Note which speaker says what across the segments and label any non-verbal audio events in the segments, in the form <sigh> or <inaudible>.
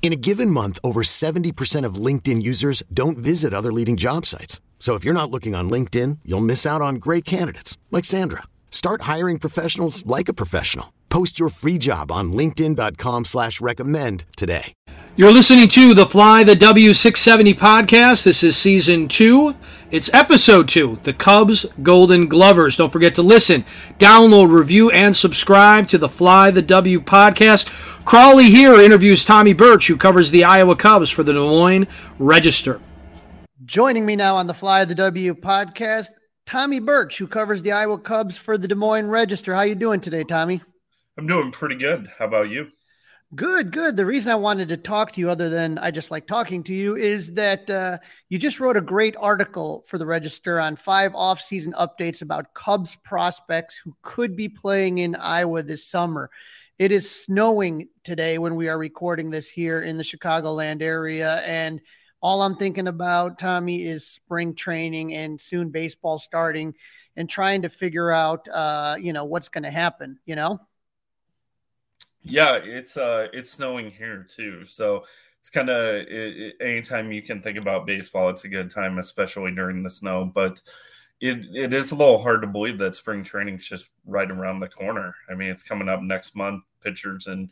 Speaker 1: In a given month, over 70% of LinkedIn users don't visit other leading job sites. So if you're not looking on LinkedIn, you'll miss out on great candidates like Sandra. Start hiring professionals like a professional. Post your free job on LinkedIn.com slash recommend today.
Speaker 2: You're listening to the Fly the W670 podcast. This is season two. It's episode two, the Cubs Golden Glovers. Don't forget to listen, download, review, and subscribe to the Fly the W podcast. Crawley here interviews Tommy Birch, who covers the Iowa Cubs for the Des Moines Register.
Speaker 3: Joining me now on the Fly the W podcast, Tommy Birch, who covers the Iowa Cubs for the Des Moines Register. How you doing today, Tommy?
Speaker 4: I'm doing pretty good. How about you?
Speaker 3: Good, good. The reason I wanted to talk to you, other than I just like talking to you, is that uh, you just wrote a great article for the Register on five off-season updates about Cubs prospects who could be playing in Iowa this summer. It is snowing today when we are recording this here in the Chicagoland area, and all I'm thinking about, Tommy, is spring training and soon baseball starting, and trying to figure out, uh, you know, what's going to happen. You know.
Speaker 4: Yeah, it's uh it's snowing here too. So it's kind of it, it, anytime you can think about baseball, it's a good time, especially during the snow. But it it is a little hard to believe that spring training's just right around the corner. I mean, it's coming up next month. Pitchers and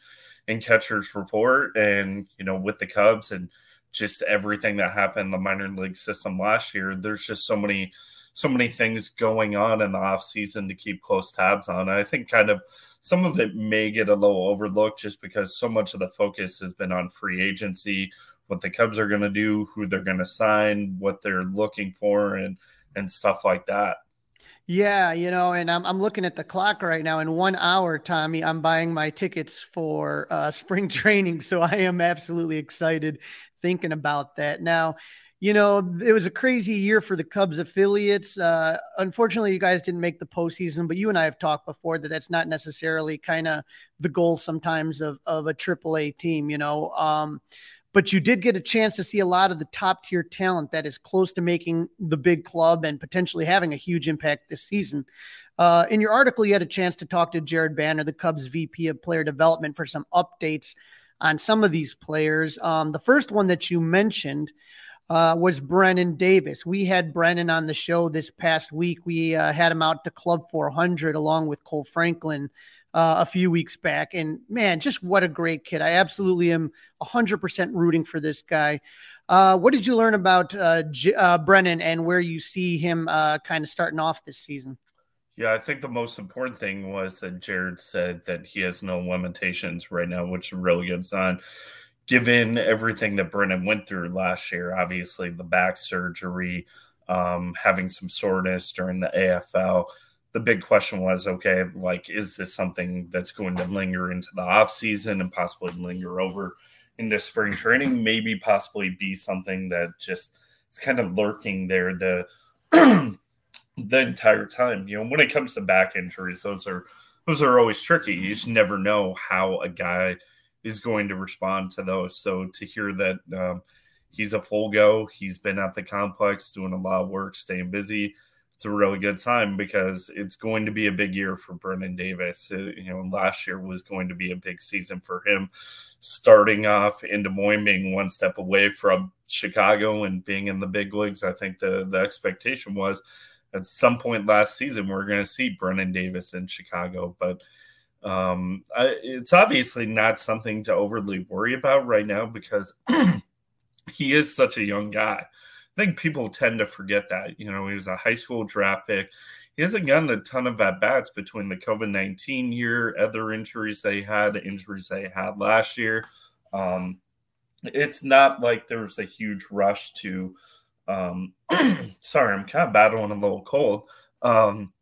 Speaker 4: and catchers report, and you know, with the Cubs and just everything that happened in the minor league system last year, there's just so many so many things going on in the off season to keep close tabs on. I think kind of some of it may get a little overlooked just because so much of the focus has been on free agency, what the Cubs are going to do, who they're going to sign, what they're looking for, and and stuff like that.
Speaker 3: Yeah, you know, and I'm I'm looking at the clock right now. In one hour, Tommy, I'm buying my tickets for uh, spring <laughs> training, so I am absolutely excited thinking about that. Now, you know, it was a crazy year for the Cubs affiliates. Uh, unfortunately, you guys didn't make the postseason, but you and I have talked before that that's not necessarily kind of the goal sometimes of, of a AAA team, you know. Um, but you did get a chance to see a lot of the top tier talent that is close to making the big club and potentially having a huge impact this season. Uh, in your article, you had a chance to talk to Jared Banner, the Cubs VP of Player Development, for some updates on some of these players. Um, the first one that you mentioned uh, was Brennen Davis. We had Brennan on the show this past week. We uh, had him out to Club 400 along with Cole Franklin uh, a few weeks back. And man, just what a great kid. I absolutely am 100% rooting for this guy. Uh, what did you learn about uh, J- uh, Brennen and where you see him kind of starting off this season?
Speaker 4: Yeah, I think the most important thing was that Jared said that he has no limitations right now, which really good sign given everything that Brennen went through last year, obviously the back surgery, um, having some soreness during the AFL, the big question was okay, like, is this something that's going to linger into the off season and possibly linger over into spring training? Maybe possibly be something that just is kind of lurking there the <clears throat> the entire time. You know, when it comes to back injuries, those are those are always tricky. You just never know how a guy is going to respond to those. So to hear that um, he's a full go, he's been at the complex doing a lot of work, staying busy. It's a really good time because it's going to be a big year for Brennen Davis. Uh, you know, last year was going to be a big season for him, starting off in Des Moines, being one step away from Chicago and being in the big leagues. I think the the expectation was at some point last season we're going to see Brennen Davis in Chicago, but um, I, it's obviously not something to overly worry about right now because <clears throat> he is such a young guy. I think people tend to forget that. You know, he was a high school draft pick. He hasn't gotten a ton of at bats between the COVID 19 year, other injuries they had, injuries they had last year. Um, it's not like there was a huge rush to. Um, <clears throat> sorry, I'm kind of battling a little cold. Um,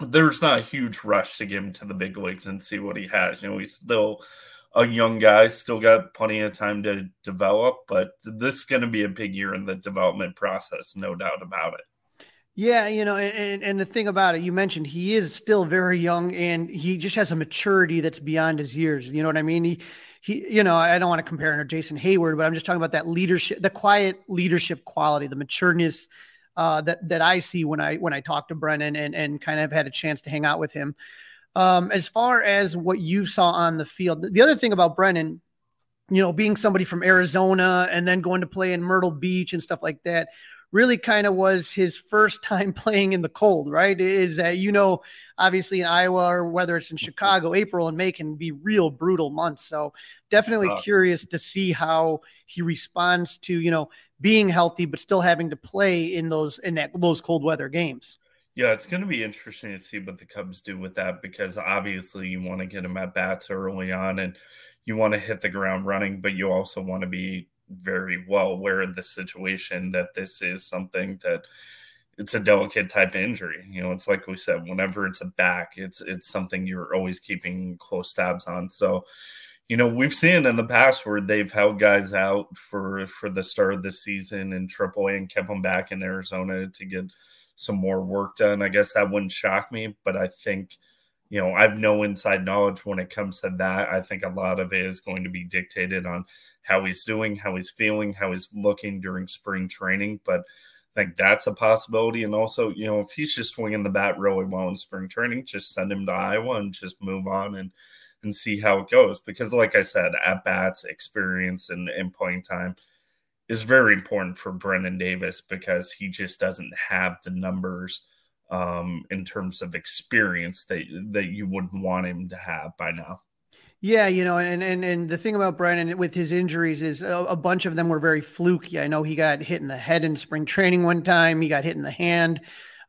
Speaker 4: there's not a huge rush to get him to the big leagues and see what he has. You know, he's still a young guy, still got plenty of time to develop, but this is going to be a big year in the development process, no doubt about it.
Speaker 3: Yeah, you know, and, and the thing about it, you mentioned he is still very young and he just has a maturity that's beyond his years. You know what I mean? He, he, you know, I don't want to compare him to Jason Heyward, but I'm just talking about that leadership, the quiet leadership quality, the matureness uh, that that I see when I when I talk to Brennen and and kind of had a chance to hang out with him. Um, as far as what you saw on the field, the other thing about Brennen, you know, being somebody from Arizona and then going to play in Myrtle Beach and stuff like that, really kind of was his first <laughs> time playing in the cold, right? Is that, you know, obviously in Iowa or whether it's in mm-hmm. Chicago, April and May can be real brutal months. So definitely curious to see how he responds to, you know, being healthy, but still having to play in those, in that, those cold weather games.
Speaker 4: Yeah, it's going to be interesting to see what the Cubs do with that because obviously you want to get them at bats early on and you want to hit the ground running, but you also want to be very well aware of the situation that this is something that it's a delicate type of injury. You know, it's like we said, whenever it's a back, it's it's something you're always keeping close tabs on. So, you know, we've seen in the past where they've held guys out for for the start of the season in AAA and kept them back in Arizona to get some more work done. I guess that wouldn't shock me, but I think you know, I've no inside knowledge when it comes to that. I think a lot of it is going to be dictated on how he's doing, how he's feeling, how he's looking during spring training. But I think that's a possibility. And also, you know, if he's just swinging the bat really well in spring training, just send him to Iowa and just move on and and see how it goes. Because, like I said, at bats, experience, and, and playing time is very important for Brennen Davis because he just doesn't have the numbers um, in terms of experience that that you would want him to have by now.
Speaker 3: Yeah, you know, and and and the thing about Brennen with his injuries is a, a, bunch of them were very fluky. I know he got hit in the head in spring training one time. He got hit in the hand,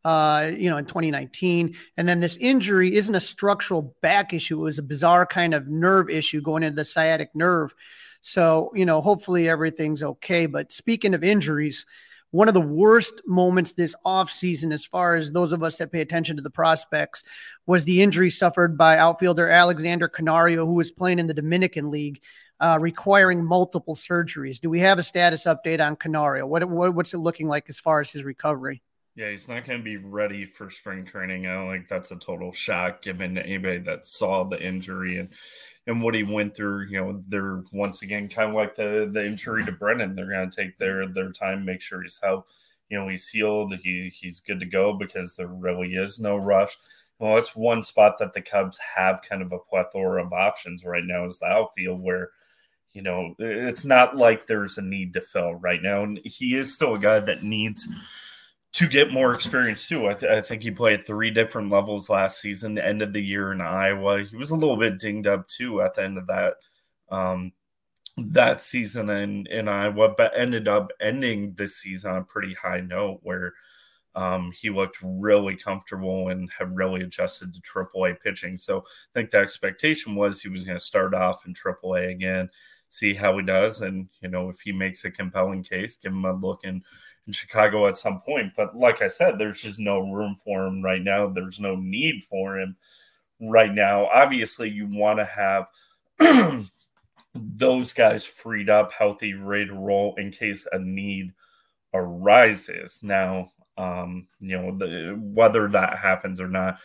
Speaker 3: uh, you know, in 2019. And then this injury isn't a structural back issue. It was a bizarre kind of nerve issue going into the sciatic nerve. So, you know, hopefully everything's okay. But speaking of injuries, one of the worst moments this offseason, as far as those of us that pay attention to the prospects, was the injury suffered by outfielder Alexander Canario, who was playing in the Dominican League, uh, requiring multiple surgeries. Do we have a status update on Canario? What, what, what's it looking like as far as his recovery?
Speaker 4: Yeah, he's not going to be ready for spring training. I don't think that's a total shock given anybody that saw the injury and and what he went through. You know, they're once again kind of like the the injury to Brennen. They're going to take their their time, make sure he's how you know he's healed, he he's good to go because there really is no rush. Well, that's one spot that the Cubs have kind of a plethora of options right now is the outfield where you know it's not like there's a need to fill right now, and he is still a guy that needs to get more experience too. I, th- I, think he played three different levels last season. End of the year in Iowa, he was a little bit dinged up too at the end of that um, that season in in Iowa, but ended up ending this season on a pretty high note where um, he looked really comfortable and had really adjusted to AAA pitching. So I think the expectation was he was going to start off in AAA again, see how he does, and you know if he makes a compelling case, give him a look in in Chicago at some point. But like I said, there's just no room for him right now. There's no need for him right now. Obviously, you want to have <clears throat> those guys freed up, healthy, ready to roll in case a need arises. Now, um, you know, the, whether that happens or not,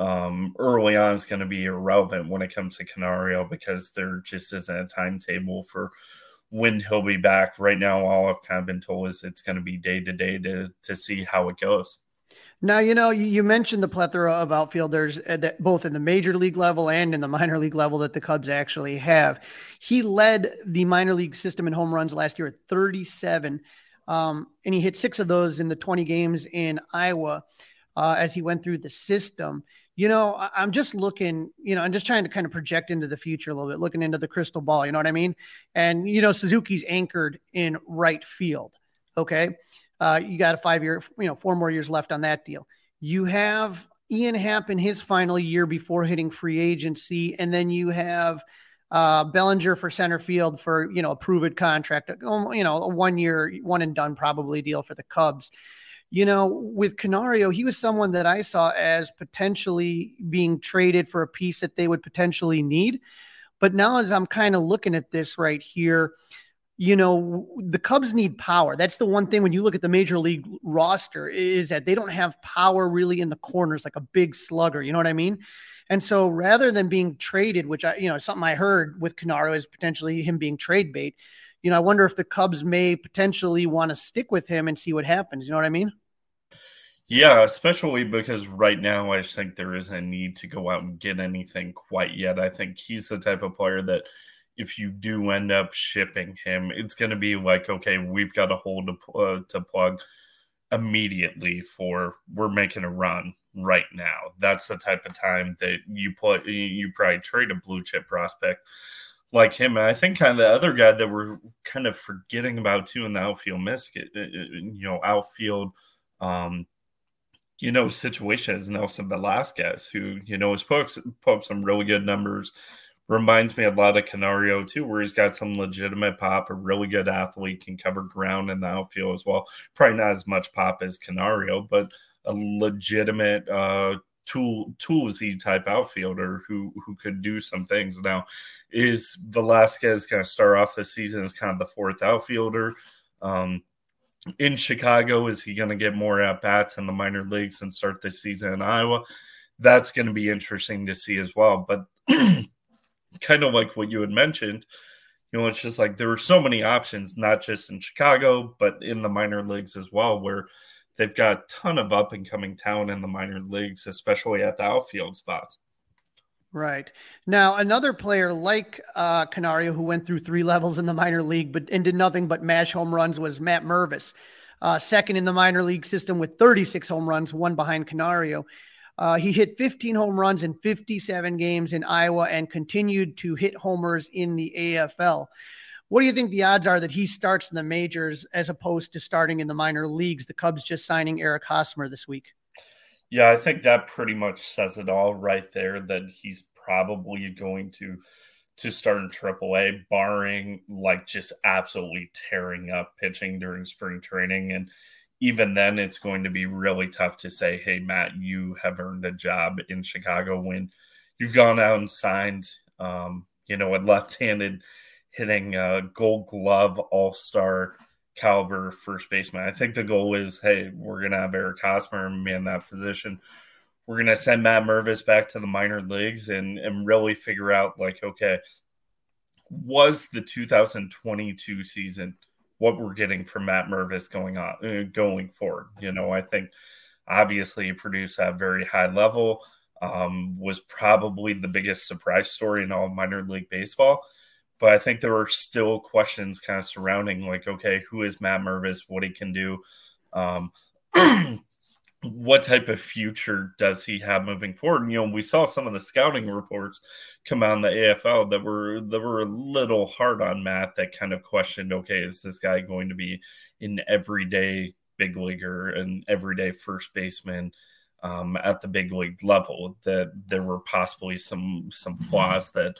Speaker 4: um, early on is going to be irrelevant when it comes to Canario because there just isn't a timetable for when he'll be back. Right now, all I've kind of been told is it's going to be day to day to see how it goes.
Speaker 3: Now, you know, you mentioned the plethora of outfielders uh, that both in the major league level and in the minor league level that the Cubs actually have. He led the minor league system in home runs last year at 37, um, and he hit six of those in the 20 games in Iowa uh, as he went through the system you know, I'm just looking, you know, I'm just trying to kind of project into the future a little bit, looking into the crystal ball, you know what I mean? And, you know, Suzuki's anchored in right field. Okay. Uh, you got a five year, you know, four more years left on that deal. You have Ian Happ in his final year before hitting free agency, and then you have uh, Bellinger for center field for you know a proven contract, um, you know, a one year, one and done probably deal for the Cubs. You know, with Canario, he was someone that I saw as potentially being traded for a piece that they would potentially need. But now, as I'm kind of looking at this right here, you know, the Cubs need power. That's the one thing when you look at the major league roster is that they don't have power really in the corners like a big slugger. You know what I mean? And so rather than being traded, which I, you know, something I heard with Canario is potentially him being trade bait. You know, I wonder if the Cubs may potentially want to stick with him and see what happens. You know what I mean?
Speaker 4: Yeah, especially because right now I just think there isn't a need to go out and get anything quite yet. I think he's the type of player that – if you do end up shipping him, it's going to be like, okay, we've got a hole to, uh, to plug immediately for we're making a run right now. That's the type of time that you play. You probably trade a blue chip prospect like him. And I think kind of the other guy that we're kind of forgetting about too in the outfield you know, outfield, um, you know, situation is Nelson Velasquez, who you know has put, put up some really good numbers reminds me a lot of Canario too, where he's got some legitimate pop, a really good athlete, can cover ground in the outfield as well. Probably not as much pop as Canario, but a legitimate uh, tool toolsy type outfielder who who could do some things. Now, is Velasquez going to start off the season as kind of the fourth outfielder? Um, in Chicago, is he going to get more at bats in the minor leagues and start this season in Iowa? That's going to be interesting to see as well. But <clears throat> kind of like what you had mentioned, you know, it's just like there are so many options, not just in Chicago, but in the minor leagues as well, where they've got a ton of up and coming talent in the minor leagues, especially at the outfield spots.
Speaker 3: Right. Now, another player like uh, Canario, who went through three levels in the minor league but and did nothing but mash home runs, was Matt Mervis, uh, second in the minor league system with 36 home runs, one behind Canario. Uh, he hit 15 home runs in 57 games in Iowa and continued to hit homers in the AFL. What do you think the odds are that he starts in the majors as opposed to starting in the minor leagues? The Cubs just signing Eric Hosmer this week.
Speaker 4: Yeah, I think that pretty much says it all right there that he's probably going to to start in AAA, barring like just absolutely tearing up pitching during spring training. And even then it's going to be really tough to say, hey, Matt, you have earned a job in Chicago when you've gone out and signed, um, you know, a left handed hitting a gold glove all star caliber first baseman. I think the goal is, hey, we're to have Eric Hosmer man that position. We're to send Matt Mervis back to the minor leagues and, and really figure out, like, okay, was the 2022 season – what we're getting from Matt Mervis going on uh, going forward. You know, I think obviously he produced at a very high level. Um, was probably the biggest surprise story in all minor league baseball. But I think there are still questions kind of surrounding, like, okay, who is Matt Mervis? What he can do? Um, <clears throat> what type of future does he have moving forward? And, you know, we saw some of the scouting reports come out in the AFL that were that were a little hard on Matt. That kind of questioned, okay, is this guy going to be an everyday big leaguer and everyday first baseman um, at the big league level? That there were possibly some some flaws that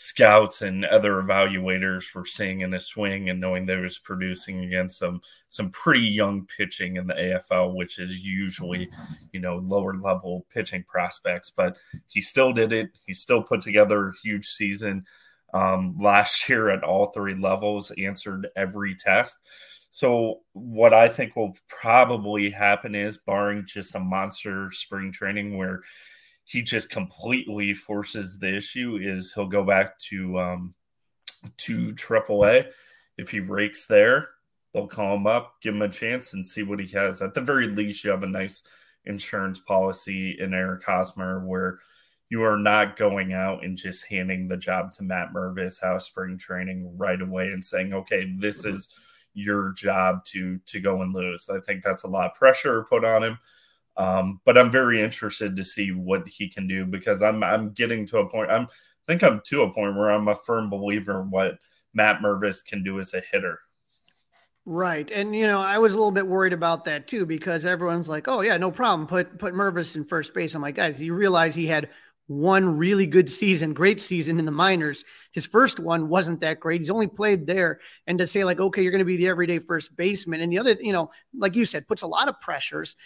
Speaker 4: scouts and other evaluators were seeing in his swing and knowing that he was producing against some some pretty young pitching in the AFL, which is usually, you know, lower level pitching prospects. But he still did it. He still put together a huge season um, last <laughs> year at all three levels, answered every test. So what I think will probably happen is, barring just a monster spring training where he just completely forces the issue is he'll go back to um, to AAA. If he breaks there, they'll call him up, give him a chance, and see what he has. At the very least, you have a nice insurance policy in Eric Hosmer where you are not going out and just handing the job to Matt Mervis out spring training right away and saying, okay, this is your job to to go and lose. I think that's a lot of pressure put on him. Um, but I'm very interested to see what he can do because I'm I'm getting to a point. I'm I think I'm to a point where I'm a firm believer in what Matt Mervis can do as a hitter.
Speaker 3: Right. And you know, I was a little bit worried about that too because everyone's like, "Oh yeah, no problem. Put put Mervis in first base." I'm like, "Guys, you realize he had one really good season, great season in the minors. His first one wasn't that great. He's only played there. And to say, like, okay, you're going to be the everyday first baseman. And the other, you know, like you said, puts a lot of pressures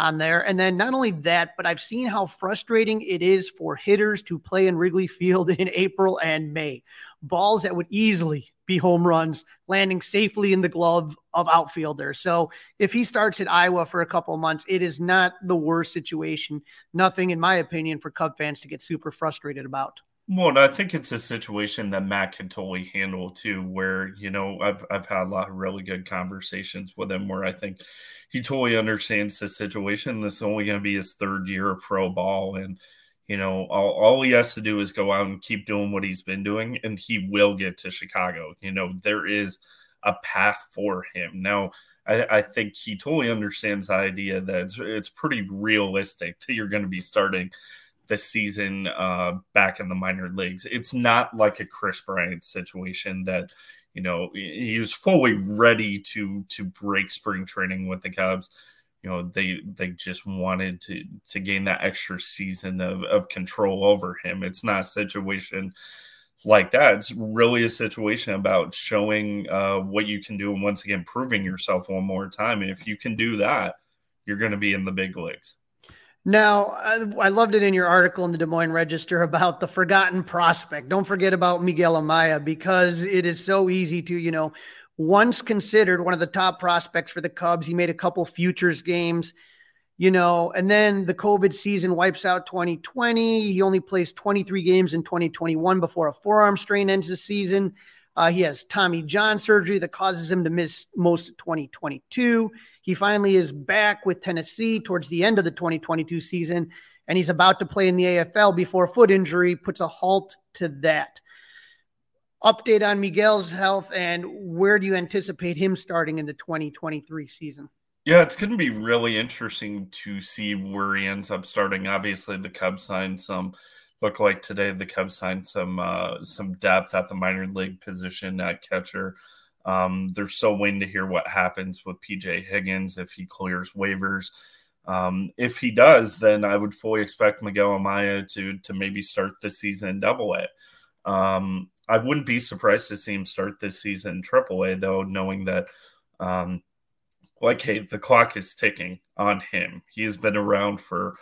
Speaker 3: on there. And then not only that, but I've seen how frustrating it is for hitters to play in Wrigley Field <laughs> in April and May. Balls that would easily be home runs, landing safely in the glove of outfielders. So if he starts at Iowa for a couple of months, it is not the worst situation. Nothing, in my opinion, for Cub fans to get super frustrated about.
Speaker 4: Well, I think it's a situation that Matt can totally handle too, where, you know, I've, I've had a lot of really good conversations with him where I think he totally understands the situation. This is only going to be his third year of pro ball. And, you know, all, all he has to do is go out and keep doing what he's been doing, and he will get to Chicago. You know, there is a path for him. Now, I, I think he totally understands the idea that it's, it's pretty realistic that you're going to be starting the season uh, back in the minor leagues. It's not like a Kris Bryant situation that, you know, he was fully ready to to break spring training with the Cubs. You know they they just wanted to to gain that extra season of, of control over him. It's not a situation like that. It's really a situation about showing uh, what you can do and once again proving yourself one more time. And if you can do that you're going to be in the big leagues
Speaker 3: now, I loved it in your article in the Des Moines Register about the forgotten prospect. Don't forget about Miguel Amaya because it is so easy to, you know, once considered one of the top prospects for the Cubs. He made a couple futures games, you know, and then the COVID season wipes out 2020. He only plays 23 games in 2021 before a forearm strain ends the season. Uh, he has Tommy John surgery that causes him to miss most of 2022. He finally is back with Tennessee towards the end of the 2022 season, and he's about to play in the AFL before a foot injury puts a halt to that update on Miguel's health and where do you anticipate him starting in the 2023 season?
Speaker 4: Yeah, it's going to be really interesting to see where he ends up starting. Obviously, the Cubs signed some. Look like today the Cubs signed some uh, some depth at the minor league position at catcher. Um, they're still waiting to hear what happens with PJ Higgins if he clears waivers. Um, if he does, then I would fully expect Miguel Amaya to to maybe start this season Double A. Um, I wouldn't be surprised to see him start this season Triple A, though, knowing that, um, like, hey, the clock is ticking on him. He has been around for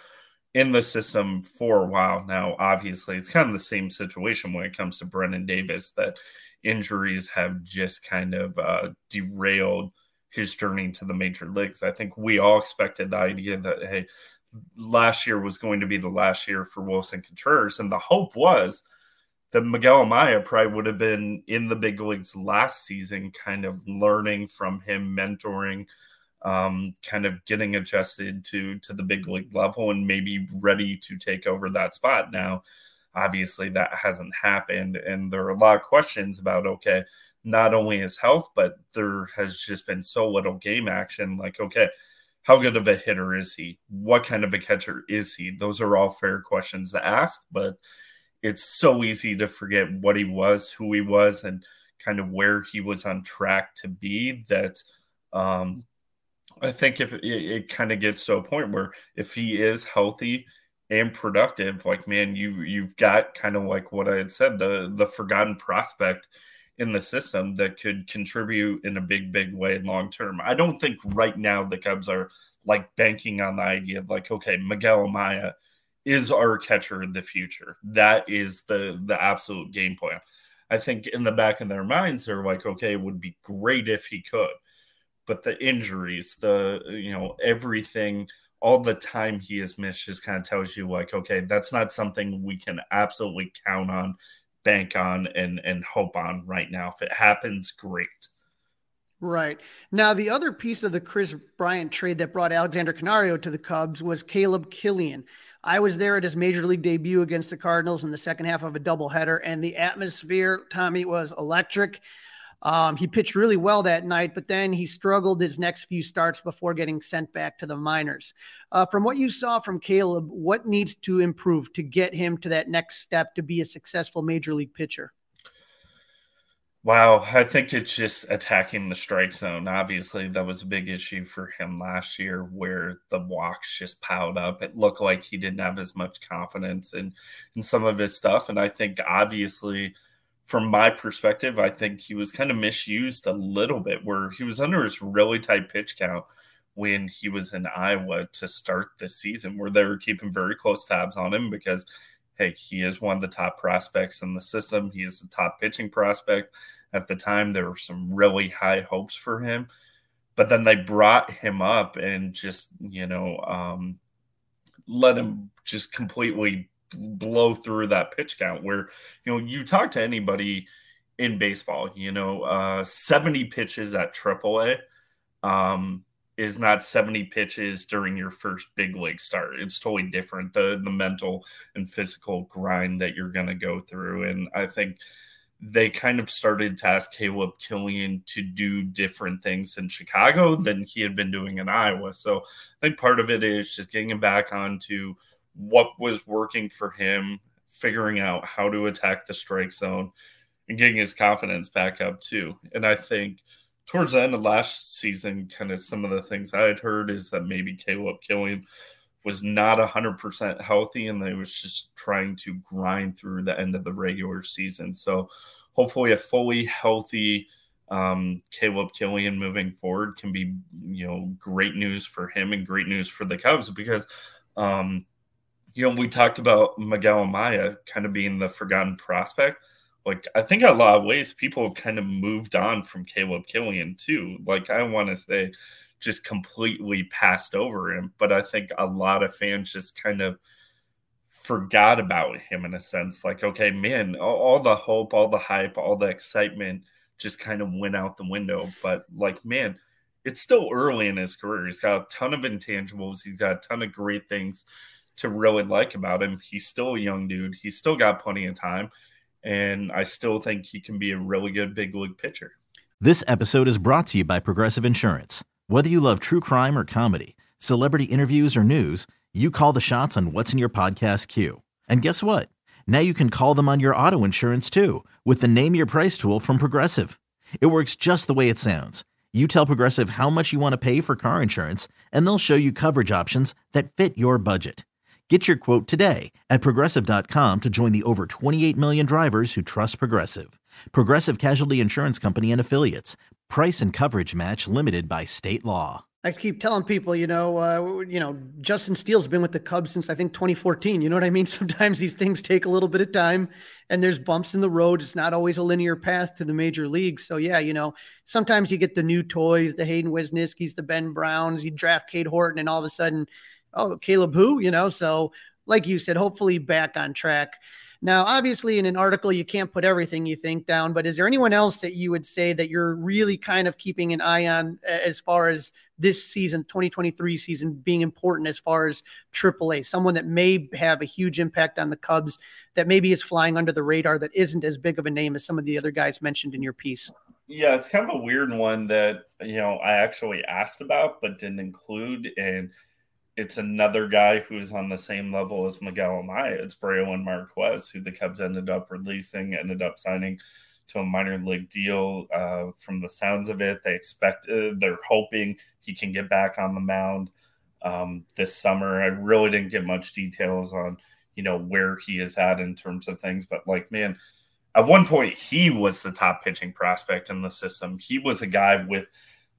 Speaker 4: in the system for a while now. Obviously, it's kind of the same situation when it comes to Brennen Davis that injuries have just kind of uh, derailed his journey to the major leagues. I think we all expected the idea that hey, last year was going to be the last year for Willson Contreras, and the hope was that Miguel Amaya probably would have been in the big leagues last season, kind of learning from him, mentoring, um, kind of getting adjusted to to the big league level, and maybe ready to take over that spot. Now, obviously, that hasn't happened, and there are a lot of questions about okay, not only his health, but there has just been so little game action. Like, okay, how good of a hitter is he? What kind of a catcher is he? Those are all fair questions to ask, but it's so easy to forget what he was, who he was, and kind of where he was on track to be. That um, I think if it, it kind of gets to a point where if he is healthy and productive, like man, you you've got kind of like what I had said, the the forgotten prospect in the system that could contribute in a big, big way long term. I don't think right now the Cubs are like banking on the idea of like, okay, Miguel Amaya – is our catcher in the future. That is the the absolute game plan. I think in the back of their minds, they're like, okay, it would be great if he could, but the injuries, the you know everything, all the time he has missed, just kind of tells you like, okay, that's not something we can absolutely count on, bank on, and and hope on right now. If it happens, great.
Speaker 3: Right. Now, the other piece of the Kris Bryant trade that brought Alexander Canario to the Cubs was Caleb Killian. I was there at his major league debut against the Cardinals in the second half of a doubleheader, and the atmosphere, Tommy, was electric. Um, he pitched really well that night, but then he struggled his next few starts before getting sent back to the minors. Uh, from what you saw from Caleb, what needs to improve to get him to that next step to be a successful major league pitcher?
Speaker 4: Wow, I think it's just attacking the strike zone. Obviously, that was a big issue for him last year where the walks just piled up. It looked like he didn't have as much confidence in in some of his stuff. And I think obviously from my perspective, I think he was kind of misused a little bit where he was under his really tight pitch count when he was in Iowa to start the season, where they were keeping very close tabs on him because hey, he is one of the top prospects in the system. He is the top pitching prospect at the time. There were some really high hopes for him, but then they brought him up and just you know um, let him just completely blow through that pitch count. Where you know you talk to anybody in baseball, you know, uh, seventy pitches at AAA. Um, is not 70 pitches during your first big league start. It's totally different. The the mental and physical grind that you're gonna go through. And I think they kind of started to ask Caleb Killian to do different things in Chicago than he had been doing in Iowa. So I think part of it is just getting him back onto what was working for him, figuring out how to attack the strike zone, and getting his confidence back up too. And I think towards the end of last season, kind of some of the things I had heard is that maybe Caleb Killian was not 100% healthy and they was just trying to grind through the end of the regular season. So hopefully a fully healthy um, Caleb Killian moving forward can be, you know, great news for him and great news for the Cubs because, um, you know, we talked about Miguel Amaya kind of being the forgotten prospect. Like, I think a lot of ways, people have kind of moved on from Caleb Killian too. Like, I want to say, just completely passed over him. But I think a lot of fans just kind of forgot about him in a sense. Like, okay, man, all, all the hope, all the hype, all the excitement just kind of went out the window. But like, man, it's still early in his career. He's got a ton of intangibles. He's got a ton of great things to really like about him. He's still a young dude. He's still got plenty of time. And I still think he can be a really good big league pitcher.
Speaker 5: This episode is brought to you by Progressive Insurance. Whether you love true crime or comedy, celebrity interviews or news, you call the shots on what's in your podcast queue. And guess what? Now you can call them on your auto insurance too with the Name Your Price tool from Progressive. It works just the way it sounds. You tell Progressive how much you want to pay for car insurance, and they'll show you coverage options that fit your budget. Get your quote today at progressive.com to join the over 28 million drivers who trust Progressive. Progressive Casualty Insurance Company and Affiliates. Price and coverage match limited by state law.
Speaker 3: I keep telling people, you know, uh, you know, Justin Steele's been with the Cubs since I think 2014. You know what I mean? <laughs> Sometimes these things take a little bit of time, and there's bumps in the road. It's not always a linear path to the major leagues. So yeah, you know, sometimes you get the new toys, the Hayden Wesneskis, the Ben Browns. You draft Cade Horton, and all of a sudden, oh, Caleb who? You know, so like you said, hopefully back on track. Now, obviously, in an article, you can't put everything you think down, but is there anyone else that you would say that you're really kind of keeping an eye on as far as this season, 2023 season, being important as far as AAA? Someone that may have a huge impact on the Cubs that maybe is flying under the radar that isn't as big of a name as some of the other guys mentioned in your piece?
Speaker 4: Yeah, it's kind of a weird one that, you know, I actually asked about but didn't include. And it's another guy who's on the same level as Miguel Amaya. It's Brailyn Marquez, who the Cubs ended up releasing, ended up signing to a minor league deal. Uh, from the sounds of it, they expect uh, they're hoping he can get back on the mound um, this summer. I really didn't get much details on you know where he is at in terms of things, but like man, at one point he was the top pitching prospect in the system. He was a guy with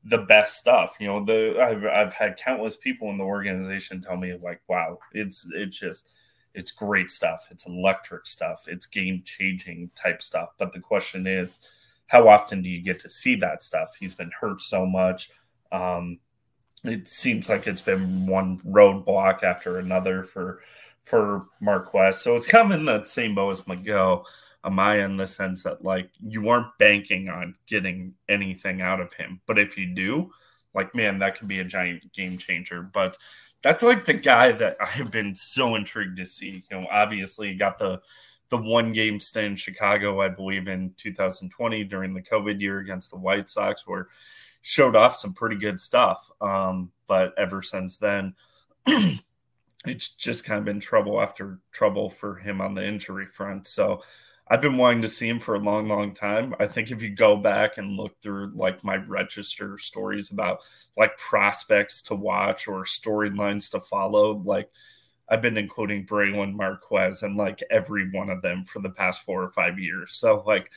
Speaker 4: the best stuff. You know, the I've I've had countless people in the organization tell me like, wow, it's it's just it's great stuff. It's electric stuff. It's game changing type stuff. But the question is, how often do you get to see that stuff? He's been hurt so much. Um, it seems like it's been one roadblock after another for for Marquez. So it's kind of in that same boat as Miguel. Amaya in the sense that like you weren't banking on getting anything out of him. But if you do, like man, that could be a giant game changer. But that's like the guy that <laughs> I have been so intrigued to see. You know, obviously got the the one game stay in Chicago, I believe, in 2020 during the COVID year against the White Sox, where showed off some pretty good stuff. Um, but ever since then, <clears throat> it's just kind of been trouble after trouble for him on the injury front. So I've been wanting to see him for a long, long time. I think if you go back and look through like my register stories about like prospects to watch or storylines to follow, like I've been including Brailyn Marquez and like every one of them for the past four or five years. So like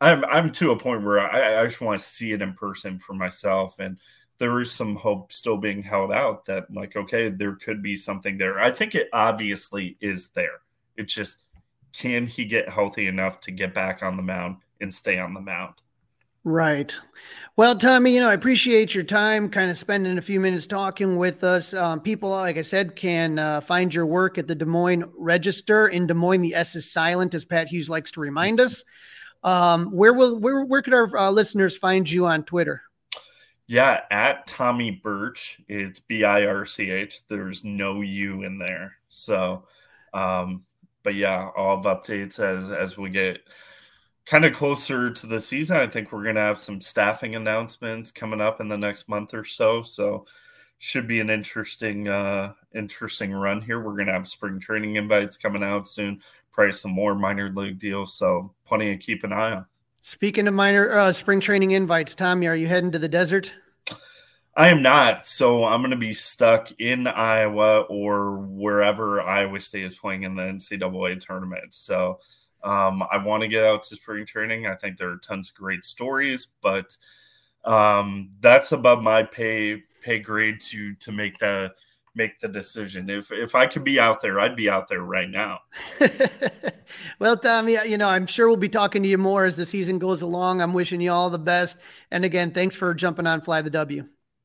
Speaker 4: I'm I'm to a point where I, I just want to see it in person for myself and there is some hope still being held out that like okay there could be something there. I think it obviously is there. It's just can he get healthy enough to get back on the mound and stay on the mound?
Speaker 3: Right. Well, Tommy, you know, I appreciate your time, kind of spending a few minutes talking with us. Um, people, like I said, can uh, find your work at the Des Moines Register. In Des Moines, the S is silent, as Pat Hughes likes to remind us. Um, where will where where could our uh, listeners find you on Twitter?
Speaker 4: Yeah, at Tommy Birch. It's B I R C H. There's no U in there. So, um, but yeah, all of updates as as we get kind of closer to the season. I think we're gonna have some staffing announcements coming up in the next month or so. So should be an interesting uh interesting run here. We're gonna have spring training invites coming out soon, probably some more minor league deals. So plenty to keep an eye on.
Speaker 3: Speaking of minor uh, spring training invites, Tommy, are you heading to the desert?
Speaker 4: I am not. So I'm going to be stuck in Iowa or wherever Iowa State is playing in the NCAA tournament. So um, I want to get out to spring training. I think there are tons of great stories, but um, that's above my pay pay grade to to make the make the decision. If if I could be out there, I'd be out there right now. <laughs>
Speaker 3: well, Tommy, you know, I'm sure we'll be talking to you more as the season goes along. I'm wishing you all the best. And again, thanks for jumping on Fly the W.